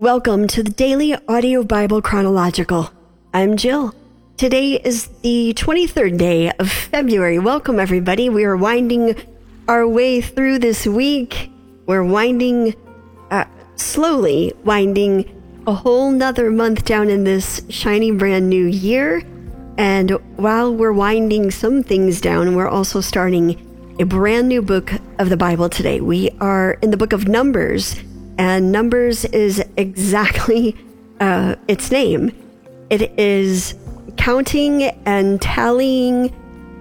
Welcome to the Daily Audio Bible Chronological. I'm Jill. Today is the 23rd day of February. Welcome, everybody. We are winding our way through this week. We're winding, uh, slowly winding a whole nother month down in this shiny brand new year. And while we're winding some things down, we're also starting a brand new book of the Bible today. We are in the book of Numbers, and Numbers is exactly uh, its name. It is counting and tallying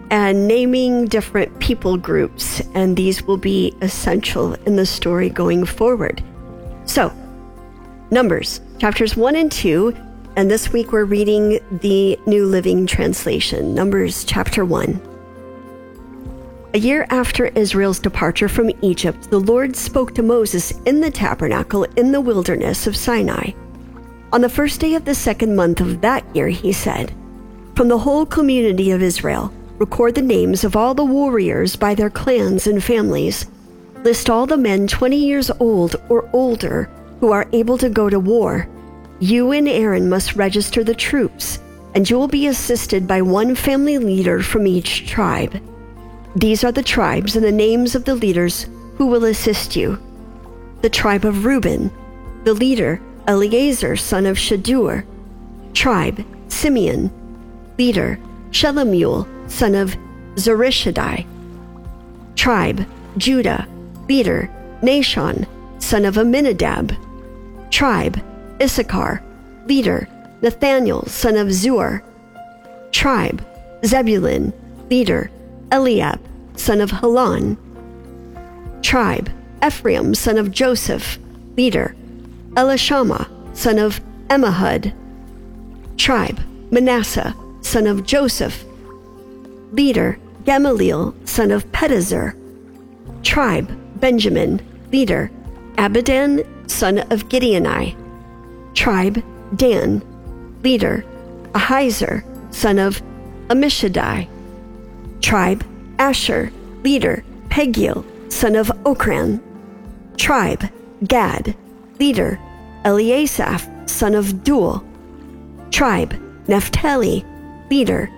and naming different people groups, and these will be essential in the story going forward. So, Numbers, chapters 1 and 2, and this week we're reading the New Living Translation, Numbers chapter 1. A year after Israel's departure from Egypt, the Lord spoke to Moses in the tabernacle in the wilderness of Sinai. On the first day of the second month of that year, he said, From the whole community of Israel, record the names of all the warriors by their clans and families. List all the men 20 years old or older who are able to go to war. You and Aaron must register the troops, and you will be assisted by one family leader from each tribe. These are the tribes and the names of the leaders who will assist you. The tribe of Reuben, the leader, Elizur, son of Shedeur. Tribe, Simeon, leader, Shelumiel, son of Zurishaddai. Tribe, Judah, leader, Nahshon, son of Amminadab. Tribe, Issachar, leader, Nethanel, son of Zuar. Tribe, Zebulun, leader, Eliab, son of Helon. Tribe, Ephraim, son of Joseph, leader. Elishama, son of Ammihud. Tribe, Manasseh, son of Joseph, leader. Gamaliel, son of Pedahzur. Tribe, Benjamin, leader. Abidan, son of Gideoni. Tribe, Dan, leader. Ahiezer, son of Ammishaddai. Tribe, Asher, leader, Pagiel, son of Ochran. Tribe, Gad, leader, Eliasaph, son of Deuel. Tribe, Naphtali, leader,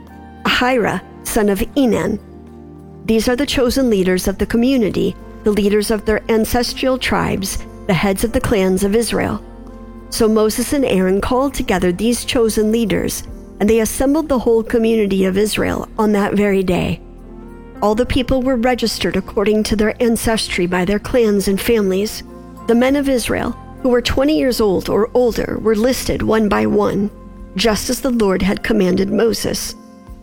Ahira, son of Enan. These are the chosen leaders of the community, the leaders of their ancestral tribes, the heads of the clans of Israel. So Moses and Aaron called together these chosen leaders and they assembled the whole community of Israel on that very day. All the people were registered according to their ancestry by their clans and families. The men of Israel, who were 20 years old or older, were listed one by one, just as the Lord had commanded Moses.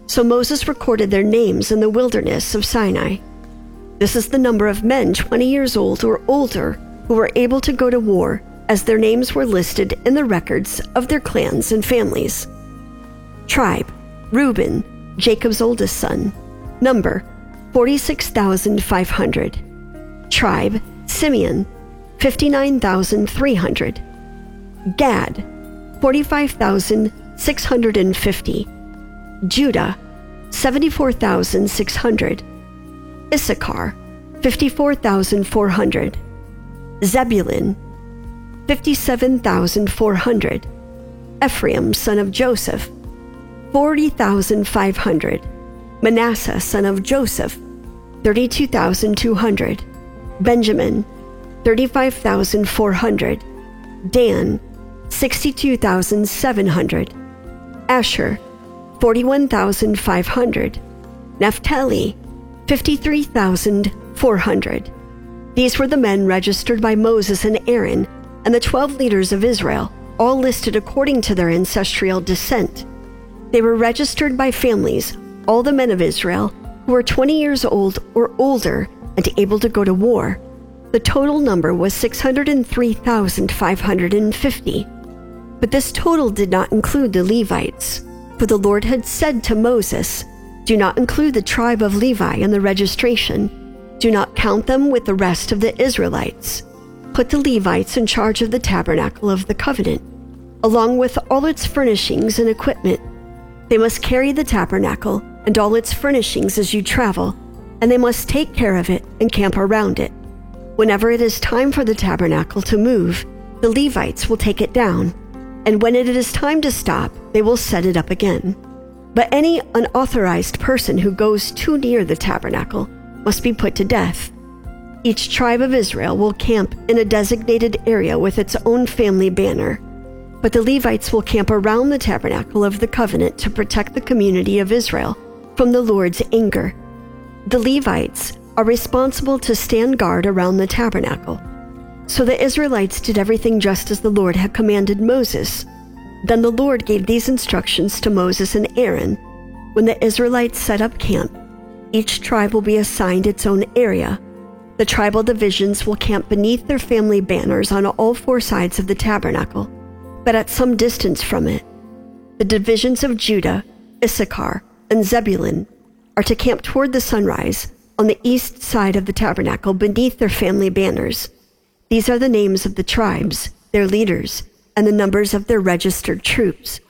So Moses recorded their names in the wilderness of Sinai. This is the number of men 20 years old or older who were able to go to war, as their names were listed in the records of their clans and families. Tribe Reuben, Jacob's oldest son. Number 46,500. Tribe Simeon, 59,300. Gad, 45,650. Judah, 74,600. Issachar, 54,400. Zebulun, 57,400. Ephraim, son of Joseph, 40,500. Manasseh, son of Joseph, 32,200. Benjamin, 35,400. Dan, 62,700. Asher, 41,500. Naphtali, 53,400. These were the men registered by Moses and Aaron and the 12 leaders of Israel, all listed according to their ancestral descent. They were registered by families, all the men of Israel who were 20 years old or older and able to go to war. The total number was 603,550. But this total did not include the Levites, for the Lord had said to Moses, Do not include the tribe of Levi in the registration. Do not count them with the rest of the Israelites. Put the Levites in charge of the tabernacle of the covenant, along with all its furnishings and equipment. They must carry the tabernacle and all its furnishings as you travel, and they must take care of it and camp around it. Whenever it is time for the tabernacle to move, the Levites will take it down, and when it is time to stop, they will set it up again. But any unauthorized person who goes too near the tabernacle must be put to death. Each tribe of Israel will camp in a designated area with its own family banner. But the Levites will camp around the tabernacle of the covenant to protect the community of Israel from the Lord's anger. The Levites are responsible to stand guard around the tabernacle. So the Israelites did everything just as the Lord had commanded Moses. Then the Lord gave these instructions to Moses and Aaron. When the Israelites set up camp, each tribe will be assigned its own area the tribal divisions will camp beneath their family banners on all four sides of the tabernacle, but at some distance from it. The divisions of Judah, Issachar, and Zebulun are to camp toward the sunrise on the east side of the tabernacle beneath their family banners. These are the names of the tribes, their leaders, and the numbers of their registered troops.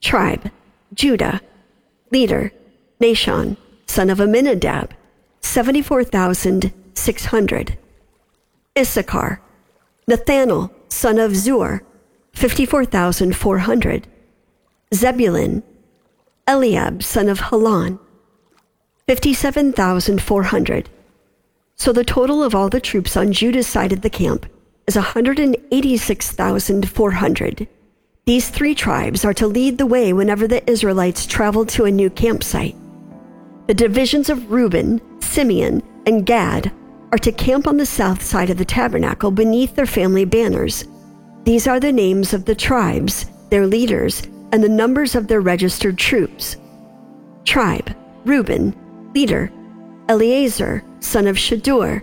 Tribe, Judah, leader, Nahshon, son of Amminadab, 74,600. Issachar, Nethanel, son of Zuar, 54,400. Zebulun, Eliab, son of Helon, 57,400. So the total of all the troops on Judah's side of the camp is 186,400. These three tribes are to lead the way whenever the Israelites travel to a new campsite. The divisions of Reuben, Simeon, and Gad are to camp on the south side of the tabernacle beneath their family banners. These are the names of the tribes, their leaders, and the numbers of their registered troops. Tribe, Reuben, leader, Elizur, son of Shedeur,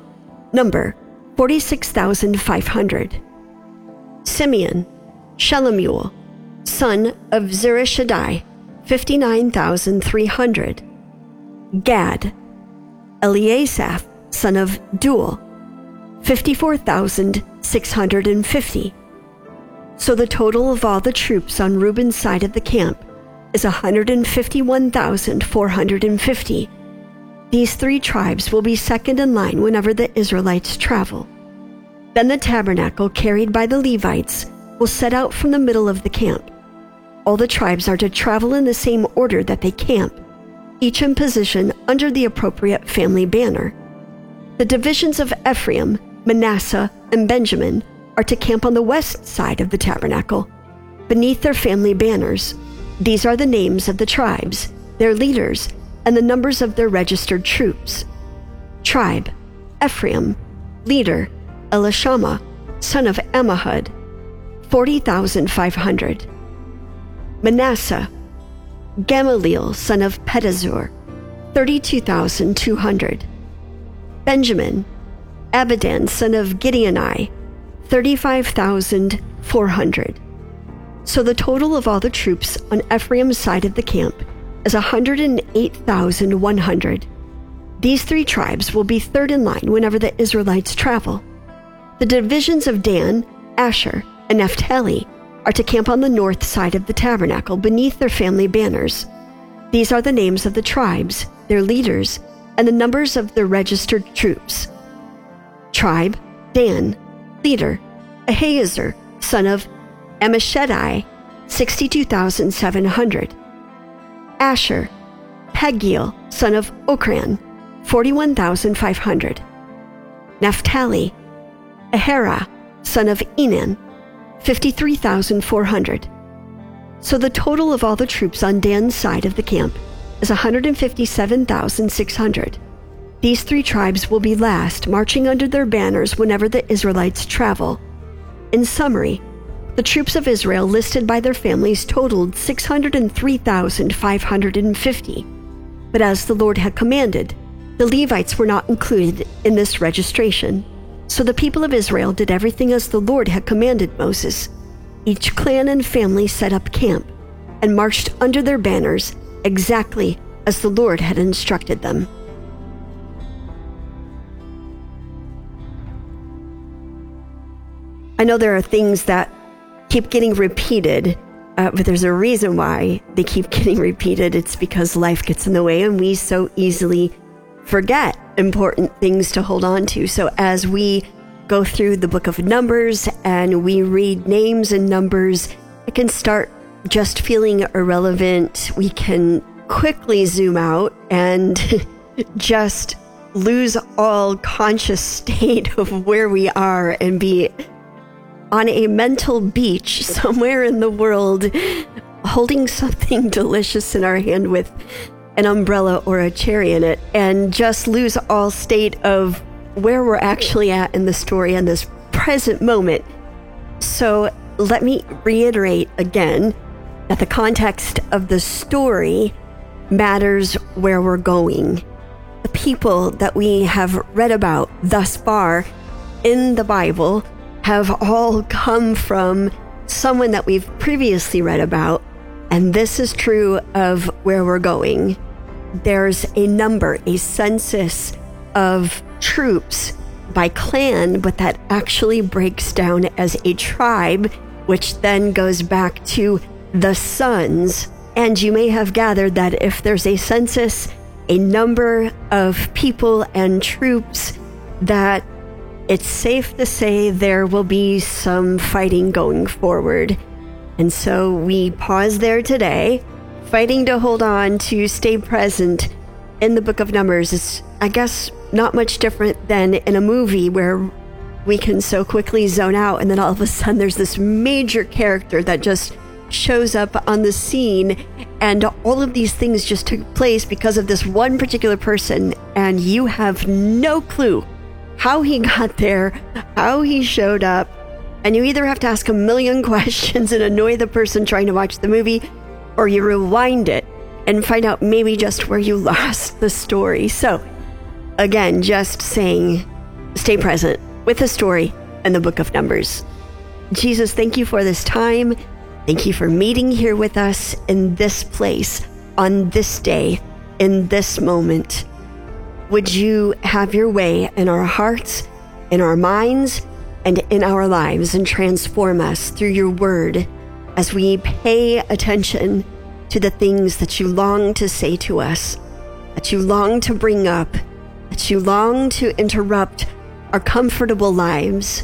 number 46,500. Simeon, Shelumiel, son of Zurishaddai, 59,300. Gad, Eliasaph, son of Deuel, 54,650. So the total of all the troops on Reuben's side of the camp is 151,450. These three tribes will be second in line whenever the Israelites travel. Then the tabernacle carried by the Levites will set out from the middle of the camp. All the tribes are to travel in the same order that they camp, each in position under the appropriate family banner. The divisions of Ephraim, Manasseh, and Benjamin are to camp on the west side of the tabernacle, beneath their family banners. These are the names of the tribes, their leaders, and the numbers of their registered troops. Tribe, Ephraim, leader, Elishama, son of Ammihud, 40,500. Manasseh, Gamaliel, son of Pedahzur, 32,200. Benjamin, Abidan, son of Gideoni, 35,400. So the total of all the troops on Ephraim's side of the camp is 108,100. These three tribes will be third in line whenever the Israelites travel. The divisions of Dan, Asher, and Naphtali are to camp on the north side of the tabernacle beneath their family banners. These are the names of the tribes, their leaders, and the numbers of the registered troops. Tribe, Dan, leader, Ahiezer, son of Ammishaddai, 62,700. Asher, Pagiel, son of Ochran, 41,500. Naphtali, Ahira, son of Enan, 53,400. So the total of all the troops on Dan's side of the camp is 157,600. These three tribes will be last, marching under their banners whenever the Israelites travel. In summary, the troops of Israel listed by their families totaled 603,550. But as the Lord had commanded, the Levites were not included in this registration. So the people of Israel did everything as the Lord had commanded Moses. Each clan and family set up camp and marched under their banners exactly as the Lord had instructed them. I know there are things that keep getting repeated, uh, but there's a reason why they keep getting repeated. It's because life gets in the way and we so easily forget important things to hold on to. So as we go through the book of Numbers and we read names and numbers, it can start just feeling irrelevant. We can quickly zoom out and just lose all conscious state of where we are and be on a mental beach somewhere in the world holding something delicious in our hand with an umbrella or a cherry in it and just lose all state of where we're actually at in the story in this present moment. So let me reiterate again that the context of the story matters where we're going. The people that we have read about thus far in the Bible have all come from someone that we've previously read about, and this is true of where we're going. There's a number, a census of troops by clan, but that actually breaks down as a tribe, which then goes back to the sons. And you may have gathered that if there's a census, a number of people and troops, that it's safe to say there will be some fighting going forward. And so we pause there today, fighting to hold on to stay present in the book of Numbers. Is, I guess, not much different than in a movie where we can so quickly zone out and then all of a sudden there's this major character that just shows up on the scene. And all of these things just took place because of this one particular person. And you have no clue how he got there, how he showed up, and you either have to ask a million questions and annoy the person trying to watch the movie or you rewind it and find out maybe just where you lost the story. So, again, just saying stay present with the story and the book of Numbers. Jesus, thank you for this time. Thank you for meeting here with us in this place, on this day, in this moment. Would you have your way in our hearts, in our minds, and in our lives and transform us through your word as we pay attention to the things that you long to say to us, that you long to bring up, that you long to interrupt our comfortable lives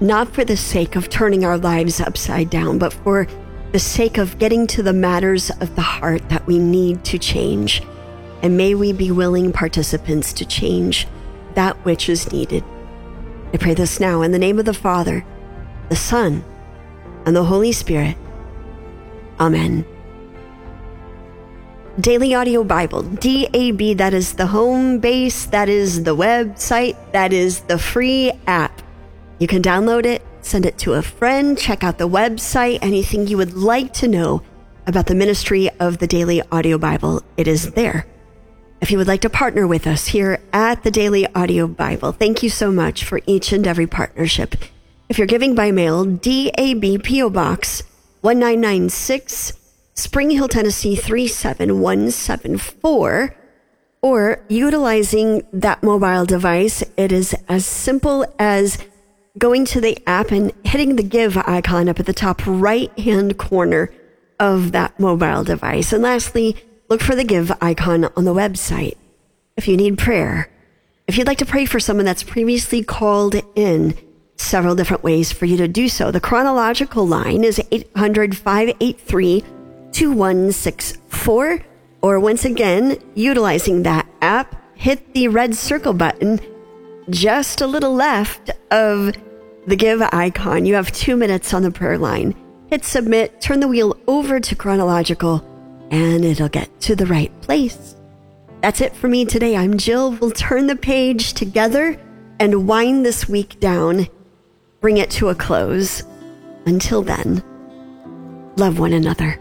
not for the sake of turning our lives upside down, but for the sake of getting to the matters of the heart that we need to change. And may we be willing participants to change that which is needed. I pray this now in the name of the Father, the Son, and the Holy Spirit. Amen. Daily Audio Bible, DAB, that is the home base, that is the website, that is the free app. You can download it, send it to a friend, check out the website, anything you would like to know about the ministry of the Daily Audio Bible, it is there. If you would like to partner with us here at the Daily Audio Bible, thank you so much for each and every partnership. If you're giving by mail, DAB PO Box 1996, Spring Hill, Tennessee 37174, or utilizing that mobile device, it is as simple as going to the app and hitting the give icon up at the top right hand corner of that mobile device. And lastly, look for the give icon on the website. If you need prayer, if you'd like to pray for someone that's previously called in, several different ways for you to do so. The chronological line is 800 583 2164. Or once again, utilizing that app, hit the red circle button just a little left of the give icon. You have two minutes on the prayer line. Hit submit, turn the wheel over to chronological, and it'll get to the right place. That's it for me today. I'm Jill. We'll turn the page together and wind this week down, bring it to a close. Until then, love one another.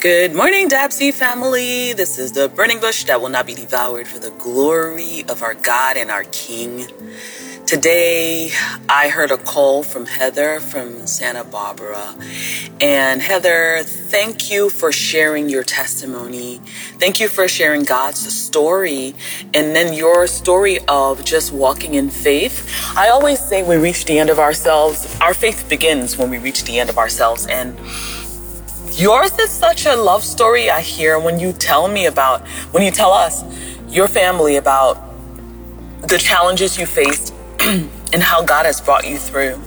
Good morning, Dabsy family. This is the burning bush that will not be devoured for the glory of our God and our King. Today, I heard a call from Heather from Santa Barbara. And Heather, thank you for sharing your testimony. Thank you for sharing God's story and then your story of just walking in faith. I always say we reach the end of ourselves, our faith begins when we reach the end of ourselves. And Yours is such a love story I hear when you tell me about, when you tell us, your family about the challenges you faced and how God has brought you through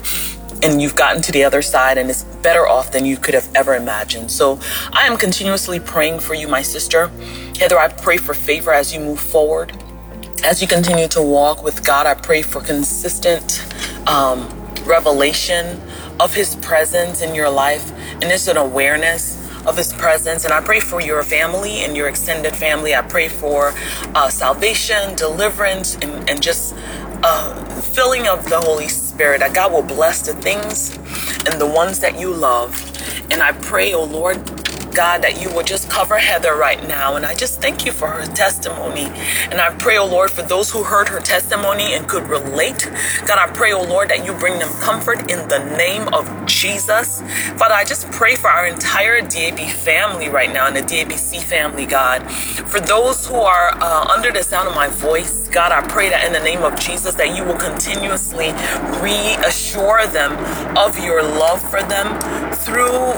and you've gotten to the other side and it's better off than you could have ever imagined. So I am continuously praying for you, my sister. Heather, I pray for favor as you move forward. As you continue to walk with God, I pray for consistent um, revelation of His presence in your life and it's an awareness of His presence. And I pray for your family and your extended family. I pray for uh, salvation, deliverance, and, and just uh, filling of the Holy Spirit. That God will bless the things and the ones that you love. And I pray, oh Lord, God, that you will just cover Heather right now. And I just thank you for her testimony. And I pray, oh Lord, for those who heard her testimony and could relate. God, I pray, oh Lord, that you bring them comfort in the name of Jesus. Father, I just pray for our entire DAB family right now and the DABC family, God. For those who are uh, under the sound of my voice, God, I pray that in the name of Jesus that you will continuously reassure them of your love for them through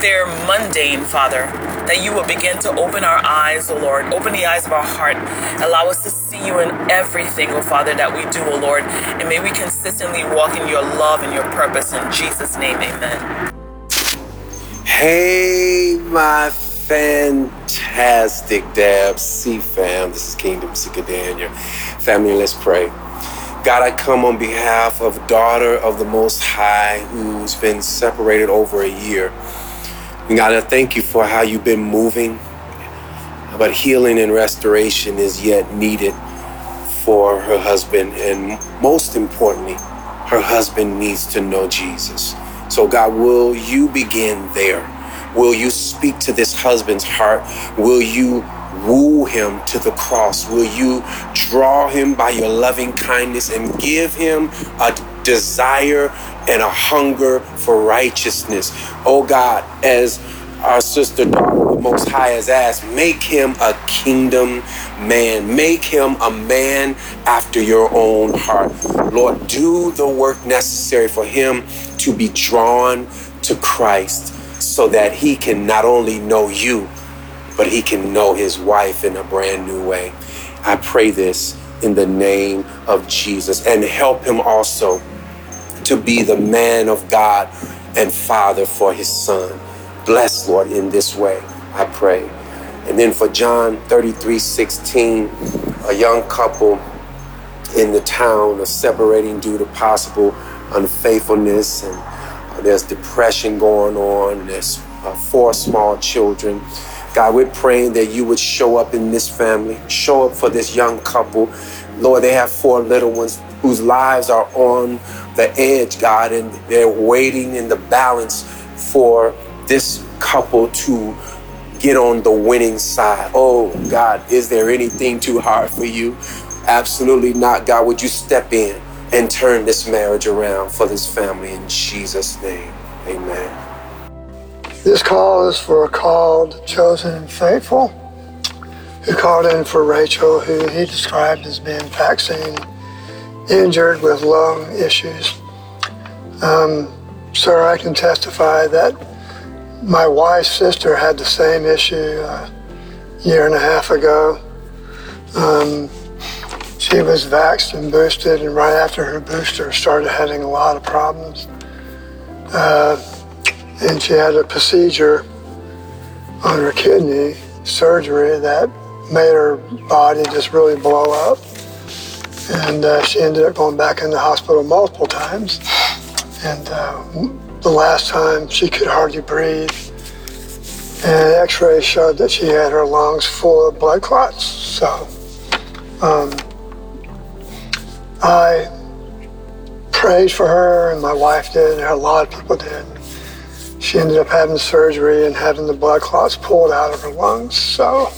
their mundane, Father, that you will begin to open our eyes, O Lord, open the eyes of our heart, allow us to see you in everything, O Father, that we do, O Lord, and may we consistently walk in your love and your purpose. In Jesus' name, amen. Hey, my fantastic Dab C fam. This is Kingdom Seeker Daniel. Family, let's pray. God, I come on behalf of daughter of the Most High who's been separated over a year. God, I thank you for how you've been moving, but healing and restoration is yet needed for her husband. And most importantly, her husband needs to know Jesus. So, God, will you begin there? Will you speak to this husband's heart? Will you woo him to the cross? Will you draw him by your loving kindness and give him a desire and a hunger for righteousness. Oh God, as our sister daughter, the Most High has asked, make him a kingdom man. Make him a man after your own heart. Lord, do the work necessary for him to be drawn to Christ so that he can not only know you, but he can know his wife in a brand new way. I pray this in the name of Jesus and help him also to be the man of God and father for his son. Bless, Lord, in this way, I pray. And then for John 33 16, a young couple in the town are separating due to possible unfaithfulness, and there's depression going on, there's uh, four small children. God, we're praying that you would show up in this family, show up for this young couple. Lord, they have four little ones whose lives are on the edge, God, and they're waiting in the balance for this couple to get on the winning side. Oh, God, is there anything too hard for you? Absolutely not, God. Would you step in and turn this marriage around for this family in Jesus' name? Amen. This call is for a called, chosen, and faithful who called in for Rachel, who he described as being vaccine injured with lung issues. Um, sir, I can testify that my wife's sister had the same issue a year and a half ago. Um, she was vaxxed and boosted, and right after her booster, started having a lot of problems. Uh, and she had a procedure on her kidney, surgery that made her body just really blow up and uh, she ended up going back in the hospital multiple times. And uh, the last time she could hardly breathe, and X-rays showed that she had her lungs full of blood clots. So um, I prayed for her, and my wife did, and a lot of people did. She ended up having surgery and having the blood clots pulled out of her lungs. So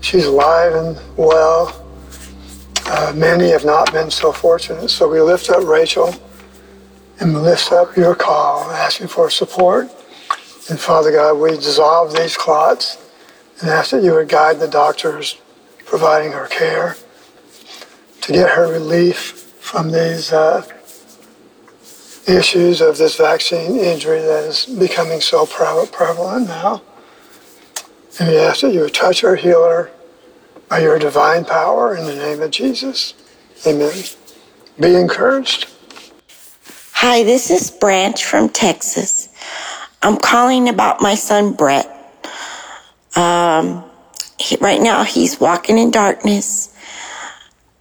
she's alive and well uh, many have not been so fortunate. So we lift up Rachel and lift up your call, asking for support. And Father God, we dissolve these clots and ask that you would guide the doctors providing her care to get her relief from these uh, issues of this vaccine injury that is becoming so prevalent now. And we ask that you would touch her, heal her, by your divine power in the name of Jesus. Amen. Be encouraged. Hi, this is Branch from Texas. I'm calling about my son Brett. Um, he, right now, he's walking in darkness.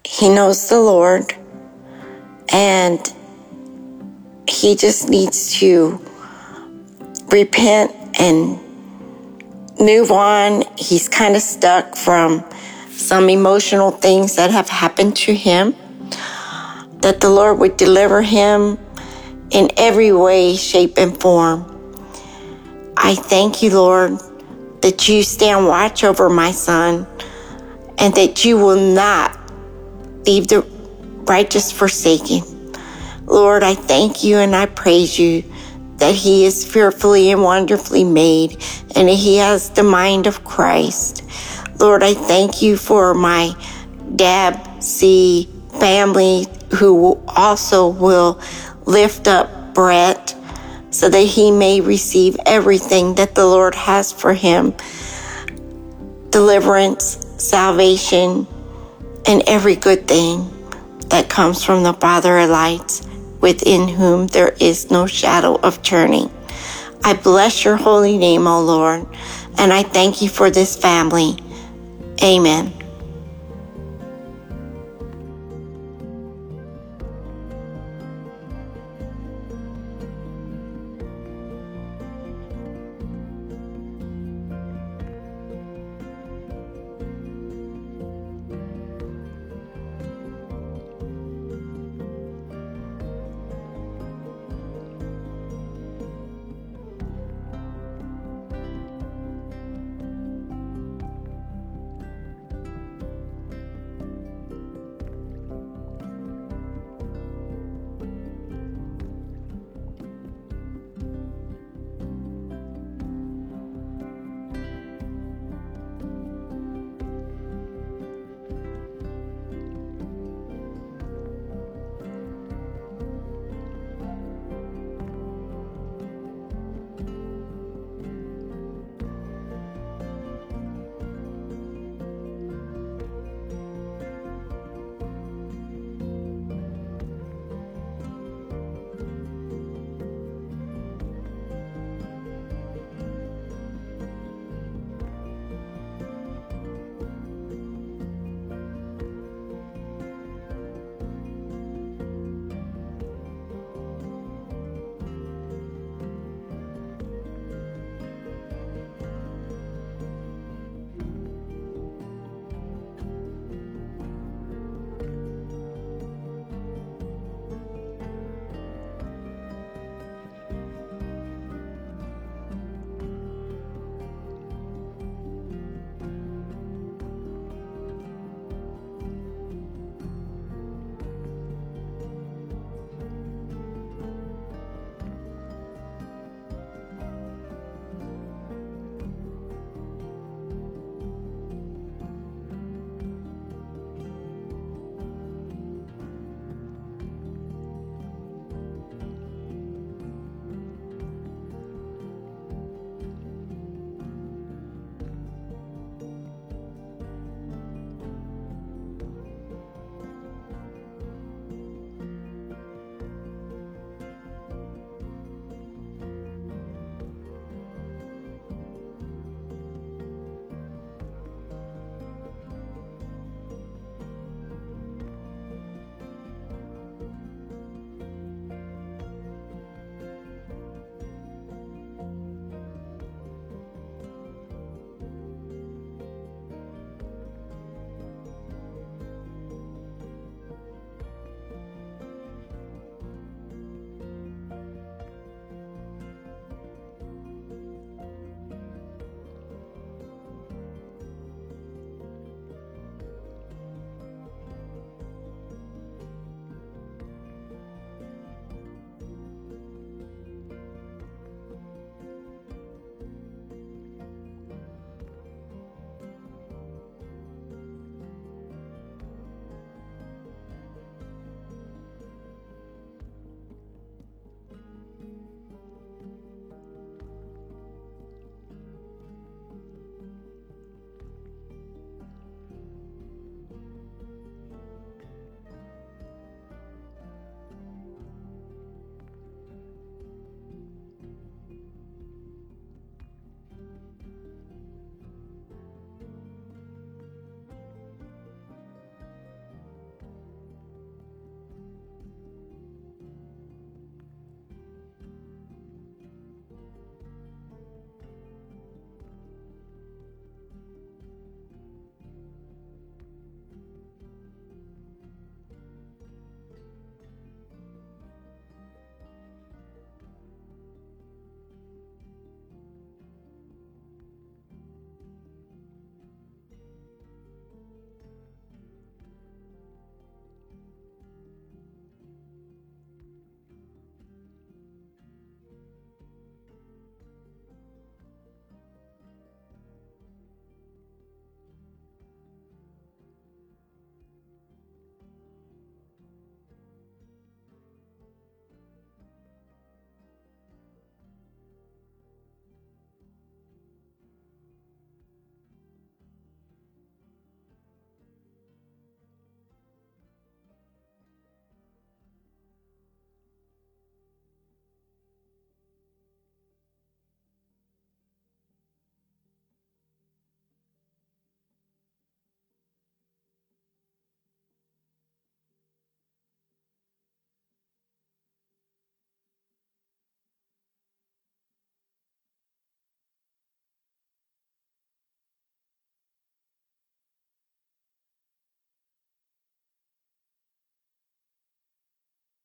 He knows the Lord, and he just needs to repent and move on. He's kind of stuck from some emotional things that have happened to him. That the Lord would deliver him in every way, shape, and form. I thank you, Lord, that you stand watch over my son and that you will not leave the righteous forsaken. Lord, I thank you and I praise you that he is fearfully and wonderfully made and he has the mind of Christ. Lord, I thank you for my Dab C family who also will lift up Brett so that he may receive everything that the Lord has for him deliverance, salvation, and every good thing that comes from the Father of lights, within whom there is no shadow of turning. I bless your holy name, O Lord, and I thank you for this family. Amen.